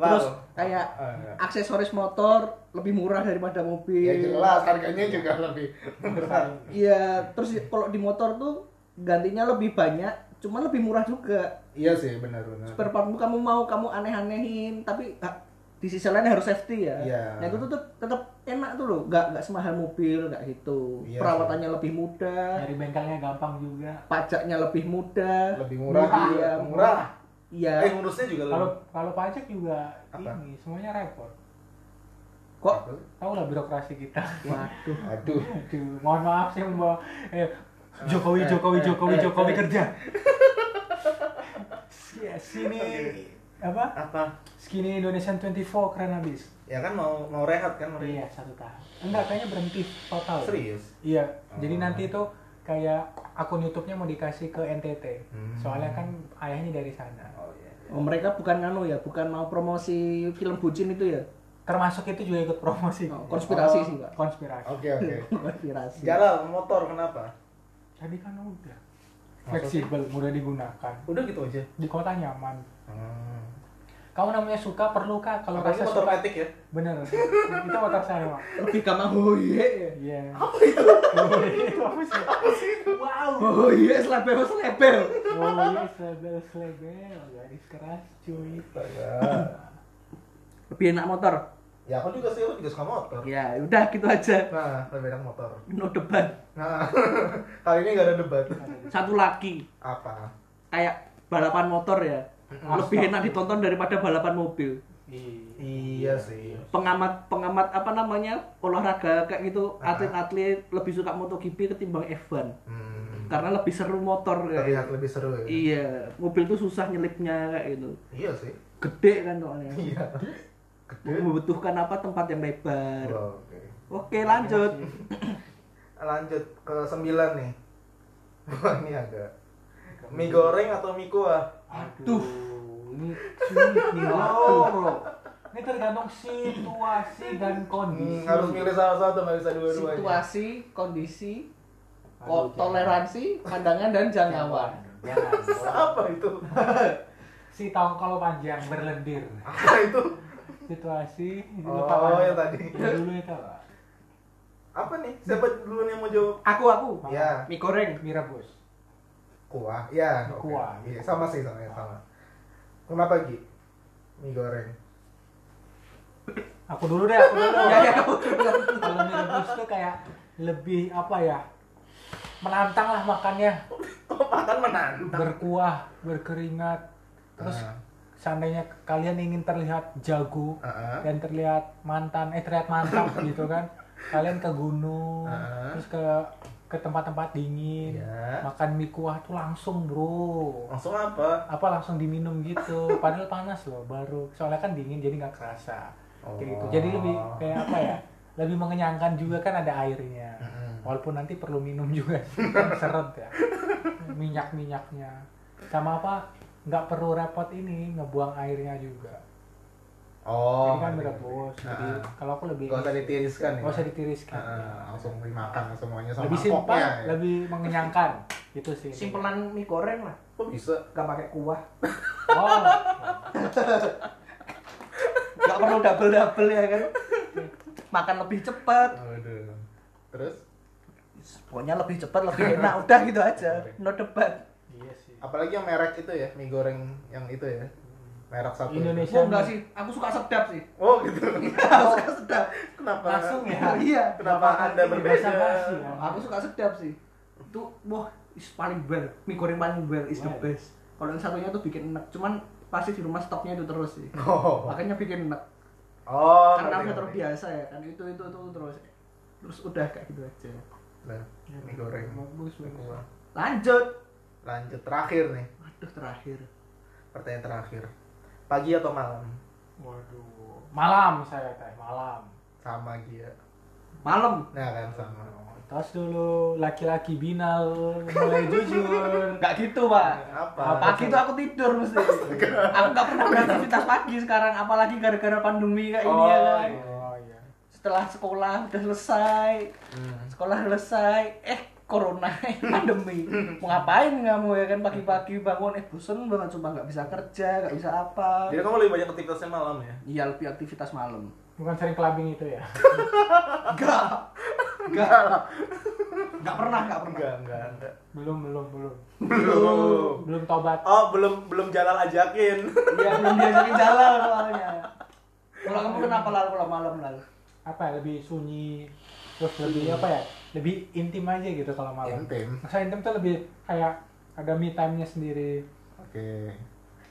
Terus Lalu. kayak Ah, iya. aksesoris motor lebih murah daripada mobil. Ya jelas harganya juga lebih murah. Iya, terus kalau di motor tuh gantinya lebih banyak, cuma lebih murah juga. Iya sih benar benar. Spare partmu kamu mau kamu aneh-anehin, tapi ah, di sisi lain harus safety ya. Iya. Nah itu tuh tetap enak tuh loh, nggak nggak semahal mobil, nggak gitu. Iya Perawatannya lebih mudah, Dari bengkelnya gampang juga. pajaknya lebih mudah. Lebih murah, Murah, juga. iya. murah. Iya. Eh ngurusnya juga Kalau kalau pajak juga Apa? ini semuanya repot. Kok? Tahu lah birokrasi kita. Waduh. Aduh. Aduh, mohon maaf sih Mbak. Eh, Jokowi, Eh, Jokowi, eh, Jokowi, eh, Jokowi kerja. Sini apa? Apa? Skinny Indonesian 24 keren habis. Ya kan mau mau rehat kan mau Iya, satu tahun. Enggak, kayaknya berhenti total. Serius? Iya, jadi Oh. nanti itu kayak akun YouTube-nya mau dikasih ke NTT. Hmm. Soalnya kan ayahnya dari sana. Oh iya. iya. Oh, mereka bukan nganu ya, bukan mau promosi film bucin itu ya? Termasuk itu juga ikut promosi. Oh, konspirasi Oh. sih, Pak. Konspirasi. Oke oke. Konspirasi. Jalal motor kenapa? Tadi kan udah. Fleksibel, mudah digunakan. Udah gitu aja. Di kota nyaman. Hmm. Kamu namanya suka perlu kah? Kalau rasa motor suka metik ya. bener. itu motor saya, Pak. Lebih gampang oh iya ya. Iya. Apa itu? itu apa sih? Apa sih itu? Wow. Oh iya, selebel selebel. Oh iya, selebel selebel, garis keras cuy. Lebih enak motor. ya aku juga sih, aku juga suka motor. Ya, udah gitu aja. Nah, lebih enak motor. No debat. Nah, kali ini gak ada debat. Satu lagi, Apa? kayak balapan motor ya. Lebih enak ditonton daripada balapan mobil. Iya sih. Pengamat pengamat apa namanya? olahraga kayak gitu, atlet-atlet lebih suka MotoGP ketimbang F1. Hmm. Karena lebih seru motor kayak Terlihat gitu. lebih seru ya. Iya, mobil tuh susah nyelipnya kayak gitu. Iya sih. Gede kan soalnya. Iya. Gede. Membutuhkan apa tempat yang lebar. Oh, Oke. Oke, lanjut. Lanjut ke sembilan nih. Wah ini agak. Mie goreng atau mie kuah? Aduh, ini sulit nih waktu loh. Ini tergantung situasi dan Hmm, kondisi. harus milih salah satu nggak bisa dua-duanya. Situasi, kondisi, Aduh, ko- toleransi, pandangan dan jangkauan. Jangan. Jangan. Apa itu? Si tahu kalau panjang berlendir. Apa itu? Situasi itu Oh, lupa panjang. yang tadi. Dulu itu apa? Apa nih? Siapa duluan yang mau jawab? Aku aku. Ya, Mie goreng. Mie rebus. Kuah. Ya, oke. kuah. Iya, sama sih sama sama. Kenapa Gi? Mie goreng. Aku dulu deh, aku dulu. Ya, ya, kamu. Kalau mie rebus tuh kayak lebih apa ya? Menantang lah makannya. Oh, makan menantang. Berkuah, berkeringat. Terus Ah. seandainya kalian ingin terlihat jago Ah, ah. dan terlihat mantan, eh terlihat mantap gitu kan. Kalian ke gunung, Ah. terus ke ke tempat-tempat dingin, Iya. makan mie kuah tuh langsung bro. Langsung apa? apa langsung diminum gitu padahal panas loh baru soalnya kan dingin jadi nggak kerasa kayak gitu Oh. jadi lebih kayak apa ya lebih mengenyangkan juga kan ada airnya Mm-mm. walaupun nanti perlu minum juga sih, kan seret ya minyak minyaknya sama apa nggak perlu repot ini ngebuang airnya juga Oh. jadi kan merebus jadi Ah, kalau aku lebih Gak usah ditiriskan ya? nggak usah ditiriskan ah, langsung dimakan semuanya sama lebih simpel ya? lebih mengenyangkan itu sih Simpelan mie goreng lah. Kok bisa? Gak pakai kuah. oh Gak perlu double double ya kan. Makan lebih cepat. Aduh. Terus? Pokoknya lebih cepat, lebih enak. Udah gitu aja. No debat. iya sih Apalagi yang merek itu ya, mie goreng yang itu ya. Merek satu. Indonesia. Oh enggak sih, aku suka sedap sih. Oh gitu. Aku suka sedap. Kenapa? langsung ya Iya. Kenapa Anda berbeda? ya. Aku suka sedap sih. Itu wah, is paling well. Mie goreng paling well is the best. Kalau yang satunya tuh bikin enak. Cuman pasti di rumah stoknya itu terus sih. Oh. Makanya bikin enak. Oh. Karena udah terbiasa ya kan itu itu itu terus. Terus udah kayak gitu aja. Nah, mie goreng. bagus. Lanjut. Lanjut terakhir nih. Waduh terakhir. Pertanyaan terakhir. Pagi atau malam? Waduh, malam saya teh, malam. Sama Gia. Malam. Nah kan sama. Tos dulu, laki-laki binal mulai jujur. Enggak gitu, Pak. Apa? Pagi tuh aku tidur mesti. aku nggak pernah beraktivitas pagi sekarang, apalagi gara-gara pandemi kayak ini ya Oh, kan. iya. Oh iya. Setelah sekolah udah selesai, Hmm. sekolah selesai, eh corona, eh, pandemi. Mau ngapain kamu ya kan pagi-pagi bangun, eh bosen banget cuma nggak bisa kerja, nggak bisa apa. Jadi kamu lebih banyak aktivitasnya malam ya? Iya lebih aktivitas malam. Bukan sering clubbing itu ya. Enggak, enggak, enggak pernah, enggak pernah. Enggak, enggak, enggak. Belum, belum, belum. Belum. Belum tobat. Oh, belum belum jalan ajakin. Iya belum diajakin jalan soalnya. Kalau kamu kenapa lalu kalau malam lalu? Apa ya, lebih sunyi, terus lebih apa ya? Lebih intim aja gitu kalau malam. Intim. Masa intim tuh lebih kayak ada me time-nya sendiri. Oke.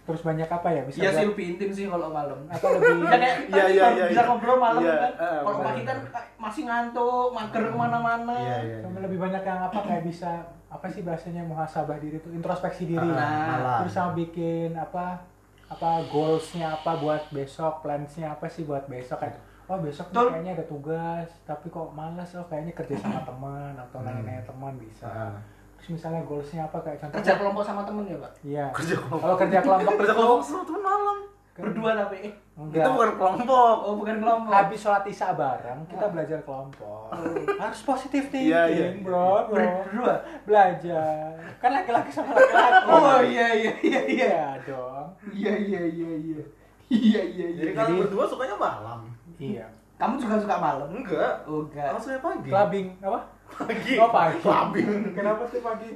terus banyak apa ya bisa Iya sih lebih intim sih kalau malam. atau lebih Ya kayak Iya, iya, iya, bisa iya. ngobrol malam Iya, kan. eh, Kalau pagi kan masih ngantuk, mager ke mana-mana. Iya, iya. sama lebih banyak yang apa kayak bisa apa sih bahasanya muhasabah diri itu introspeksi diri Ah, Nah, malam. terus sama bikin apa apa goalsnya apa buat besok plansnya apa sih buat besok kan wah besok Betul. kayaknya ada tugas tapi kok malas oh kayaknya kerja sama teman atau Hmm. nanya-nanya teman bisa Ah. terus misalnya goalsnya apa kayak contohnya kerja kelompok sama temen ya, Pak? iya Kerja kelompok. kalau kerja kelompok Kerja kelompok sama teman malam. Berdua tapi eh, enggak Itu bukan kelompok. oh bukan kelompok. habis sholat isya bareng kita belajar kelompok harus positif thinking Iya, iya. bro bro Berdua. belajar kan laki-laki sama laki-laki Oh iya iya iya iya. iya dong Iya iya iya iya. Iya iya iya. Jadi Jadi- berdua sukanya malam. Iya Kamu juga suka malam? Enggak. Oh enggak. Aku suka pagi. clubbing apa Pagi. oh pagi Clubbing. kenapa tuh pagi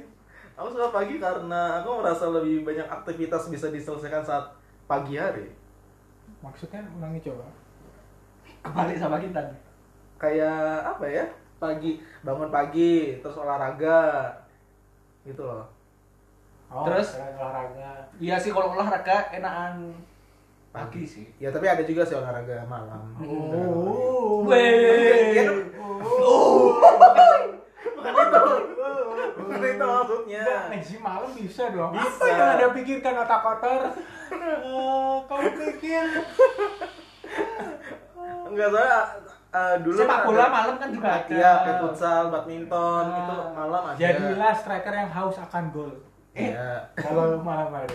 Aku suka pagi karena aku merasa lebih banyak aktivitas bisa diselesaikan saat pagi hari. maksudnya ulangi coba Kebalik sama kita. Kayak apa ya? Pagi bangun pagi, terus olahraga. Gitu loh. oh, Terus? olahraga Iya sih kalau olahraga enakan pagi sih. Ya tapi ada juga sih olahraga malam. oh Weh. Ya, kan? Bukan itu. Bukan itu maksudnya. ngaji malam bisa dong Bisa. apa yang anda pikirkan otak kotor Eh, kamu pikir Enggak soalnya eh, dulu Sepak bola ada- malam kan juga ada. Iya, kayak futsal, badminton Ah. itu malam aja. jadilah striker yang haus akan gol Iya. kalau malam hari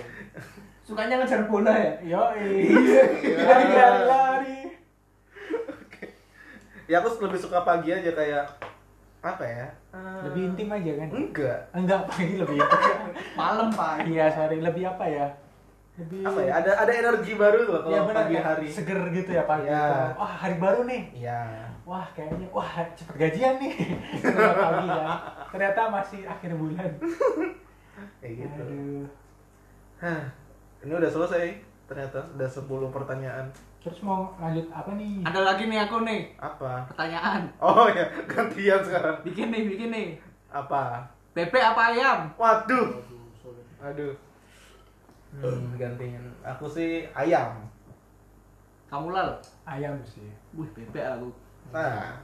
Sukanya ngejar bola ya? yo iya lari lari lari Ya aku lebih suka pagi aja kayak apa ya? Eh, lebih intim aja kan Enggak. enggak pagi lebih intim Malam pak. iya sorry lebih apa ya lebih Apa ya? Ada ada energi baru tuh kalau Iya benar pagi hari. seger gitu ya pagi Iya. itu. wah hari baru nih Iya. wah kayaknya wah cepet gajian nih pagi kan ternyata masih akhir bulan Kayak gitu. Aduh. Hah. Ini udah selesai ternyata udah 10 pertanyaan. terus mau lanjut apa nih Ada lagi nih aku nih Apa? pertanyaan. Oh ya, gantian sekarang. Bikin nih bikin nih. Apa? Bebek apa ayam? Waduh. Aduh. Hmm, gantiin. Aku sih ayam. Kamu lal. ayam sih Wih bebek aku. Nah,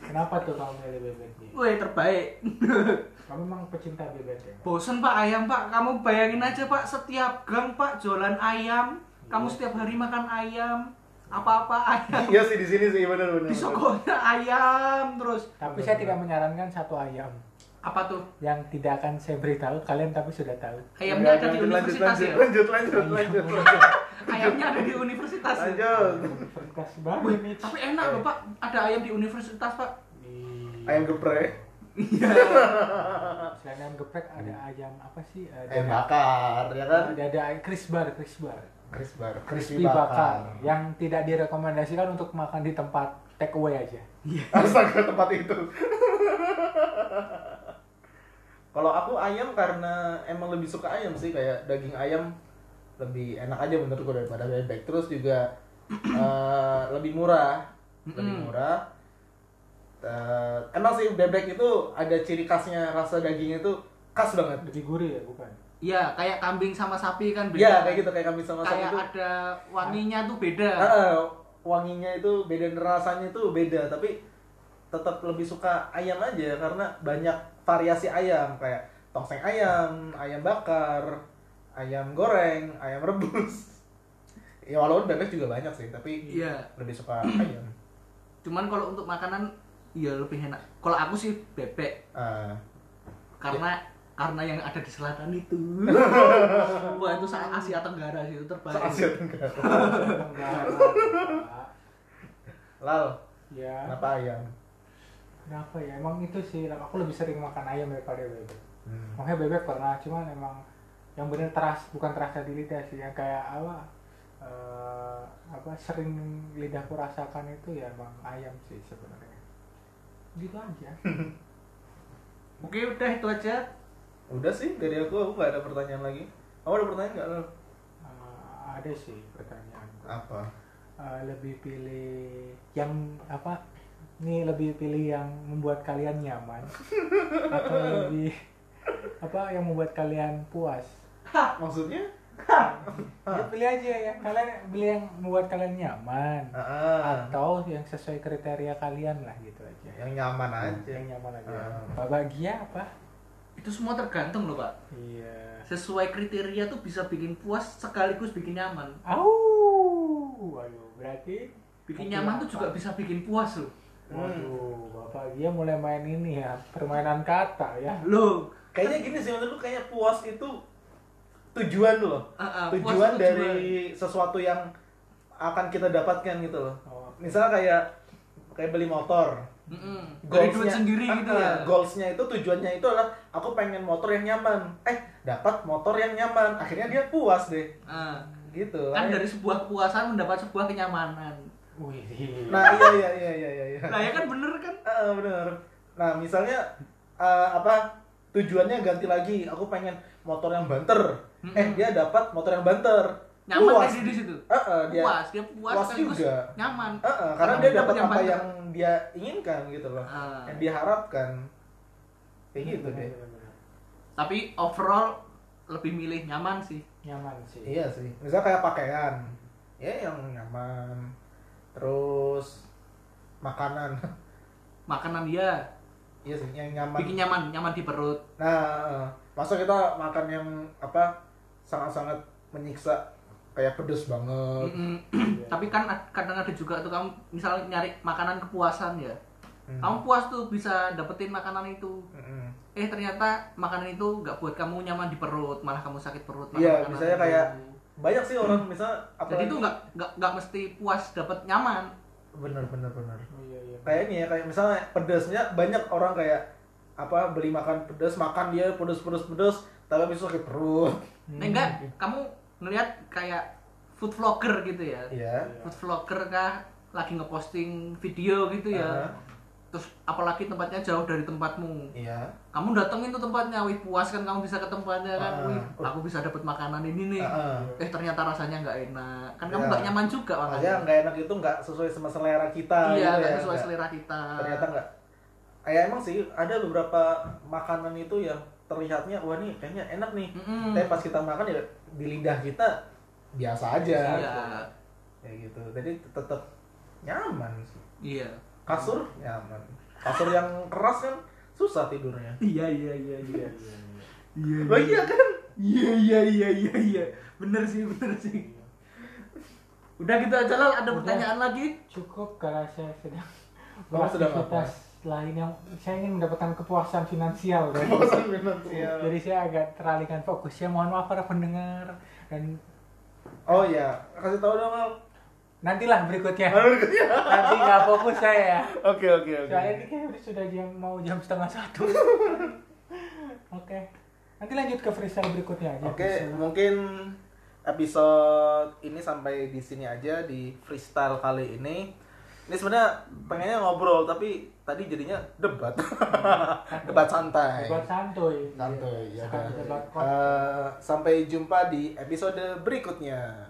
kenapa tuh kamu milih bebek nih Wih terbaik. kamu memang pecinta bebek ya Bosen pak ayam pak. Kamu bayangin aja pak setiap gang pak jualan ayam. Kamu setiap hari makan ayam. Apa-apa ayam. iya sih di sini sih benar-benar. Di Sokonya ayam terus. tapi saya tidak menyarankan satu ayam Apa tuh? yang tidak akan saya beritahu kalian tapi sudah tahu Ayamnya ada di universitas lanjut, ya? Lanjut, lanjut, lanjut, lanjut. Ayamnya ada di universitas ya? Lanjut. Universitas nih tapi enak loh pak, ada ayam di universitas pak. Ayam geprek. selain ayam geprek ada ayam apa sih? Ada Ayam bakar, ya kan? ada ada ayam crisbar crisbar Crispy bar, crispy bakar. yang tidak direkomendasikan untuk makan di tempat take away aja Astaga tempat itu. Kalau aku ayam karena emang lebih suka ayam sih kayak daging ayam lebih enak aja menurutku daripada bebek. Terus juga eh, lebih murah, lebih murah. Eh, emang sih bebek itu ada ciri khasnya rasa dagingnya itu khas banget. lebih gurih ya bukan Iya, kayak kambing sama sapi kan beda. Iya kayak gitu kayak kami sama Kayak itu. ada wanginya tuh beda. Ah, wanginya itu beda dan rasanya itu beda tapi tetap lebih suka ayam aja karena banyak variasi ayam kayak tongseng ayam, ayam bakar, ayam goreng, ayam rebus. Ya walaupun bebek juga banyak sih, tapi Iya. lebih suka ayam. Cuman kalau untuk makanan iya lebih enak. Kalau aku sih bebek Ah, karena karena yang ada di selatan itu. Wah, itu sangat Asia Tenggara sih itu terbaik. Asia Tenggara. Enggak, Lal, ya kenapa ayam? kenapa ya emang itu sih aku lebih sering makan ayam daripada bebek Hmm. makanya bebek pernah cuman emang yang bener teras bukan terasa di lidah sih yang kayak apa eh, apa sering lidahku rasakan itu ya emang ayam sih sebenarnya gitu aja Oke, udah itu aja. Udah sih dari aku, aku nggak ada pertanyaan lagi. Kamu ada pertanyaan nggak? Eh, ada sih pertanyaan Apa? Eh, lebih pilih yang apa ini lebih pilih yang membuat kalian nyaman atau lebih apa yang membuat kalian puas Maksudnya? Ya, pilih aja ya. Kalian beli yang membuat kalian nyaman Ah, atau yang sesuai kriteria kalian lah gitu aja. yang nyaman aja. Yang nyaman aja. Pak Bagia apa? Itu semua tergantung loh, Pak. Iya. Sesuai kriteria tuh bisa bikin puas sekaligus bikin nyaman. Au. Waduh, berarti Bikin Tapi nyaman apa? tuh juga bisa bikin puas loh. Waduh, Bapak Gia mulai main ini ya, permainan kata ya. Loh, Kayaknya gini sih menurut lu kayaknya puas itu tujuan loh. Ah, puas tujuan dari sesuatu yang akan kita dapatkan gitu loh. Oh. Misalnya kayak kayak beli motor. Mm-mm. dari duit Goalsnya- sendiri ah, gitu ah, ya. Goalsnya itu tujuannya itu adalah aku pengen motor yang nyaman. Eh dapat motor yang nyaman. Akhirnya dia puas deh. Ah, Gitu. kan Makanya- dari sebuah kepuasan mendapat sebuah kenyamanan. Wih. Nah iya iya iya iya iya. iya. Nah ya kan bener kan? Ah, bener. Nah misalnya ah, apa tujuannya ganti lagi. Aku pengen motor yang banter. Eh Mm-mm. dia dapat motor yang banter. Nyaman Puas. kan dia di situ. Ah, ah, dia puas, dia puas, puas juga. nyaman. Ah, ah, karena dia dapat yang apa banter. yang dia inginkan gitu loh. Ah. Yang dia harapkan. Kayak gitu deh. Tapi overall lebih milih nyaman sih. Nyaman sih. Iya sih. Misal kayak pakaian. Ya yang nyaman. Terus makanan. Makanan dia iya sih, yang nyaman. bikin nyaman, nyaman di perut. Nah, masa kita makan yang apa sangat-sangat menyiksa kayak pedes banget. Mm-mm. Tapi kan ad- kadang ada juga tuh kamu misal nyari makanan kepuasan ya. Hmm. Kamu puas tuh bisa dapetin makanan itu. Mm-mm. Eh ternyata makanan itu nggak buat kamu nyaman di perut, malah kamu sakit perut. Iya, misalnya itu. kayak banyak sih orang misalnya Jadi apalagi itu nggak nggak nggak mesti puas dapet nyaman. bener bener bener. Oh, iya iya. Kayak ini ya, kayak misalnya pedesnya banyak orang kayak apa beli makan pedes, makan dia pedes pedes pedes, tapi itu sakit perut. Nah, enggak, kamu ngelihat kayak food vlogger gitu ya. Iya. Food vlogger kah lagi ngeposting video gitu ya. Aha. Terus apalagi tempatnya jauh dari tempatmu. Iya. Kamu datengin tuh tempatnya, wih puas kan kamu bisa ke tempatnya kan. Ah. Wih, aku bisa dapat makanan ini nih. Heeh. Eh ternyata rasanya nggak enak. Kan kamu Ya. nggak nyaman juga Makanya nggak enak itu nggak sesuai sama selera kita Iya, gitu nggak ya. sesuai nggak- selera kita. Ternyata nggak. Kayak emang sih ada beberapa makanan itu yang terlihatnya wah nih kayaknya enak nih. Mm-mm. Tapi pas kita makan ya di lidah kita biasa aja. Iya. Kayak gitu. Jadi tetap nyaman sih. Iya. Kasur nyaman. Kasur yang keras kan susah tidurnya. Iya, iya, iya, iya. Iya. Oh iya kan? Iya, iya, iya, iya, iya. Bener sih, bener sih. Udah gitu aja lah, ada Udah. pertanyaan lagi? Cukup karena saya sedang beraktivitas lain yang saya ingin mendapatkan kepuasan finansial dan Bosan finansial. jadi saya agak teralihkan fokus ya mohon maaf para pendengar dan Oh iya, kasih tahu dong Al. nantilah berikutnya nanti nggak fokus saya Oke oke oke. soalnya ini kayak udah sudah jam mau jam setengah satu oke nanti lanjut ke freestyle berikutnya aja Oke, Freestyle. mungkin episode ini sampai di sini aja di freestyle kali ini. Ini sebenarnya pengennya ngobrol tapi tadi jadinya debat. debat santai. buat santuy Santuy ya kan. Debat kok. Eh, sampai jumpa di episode berikutnya.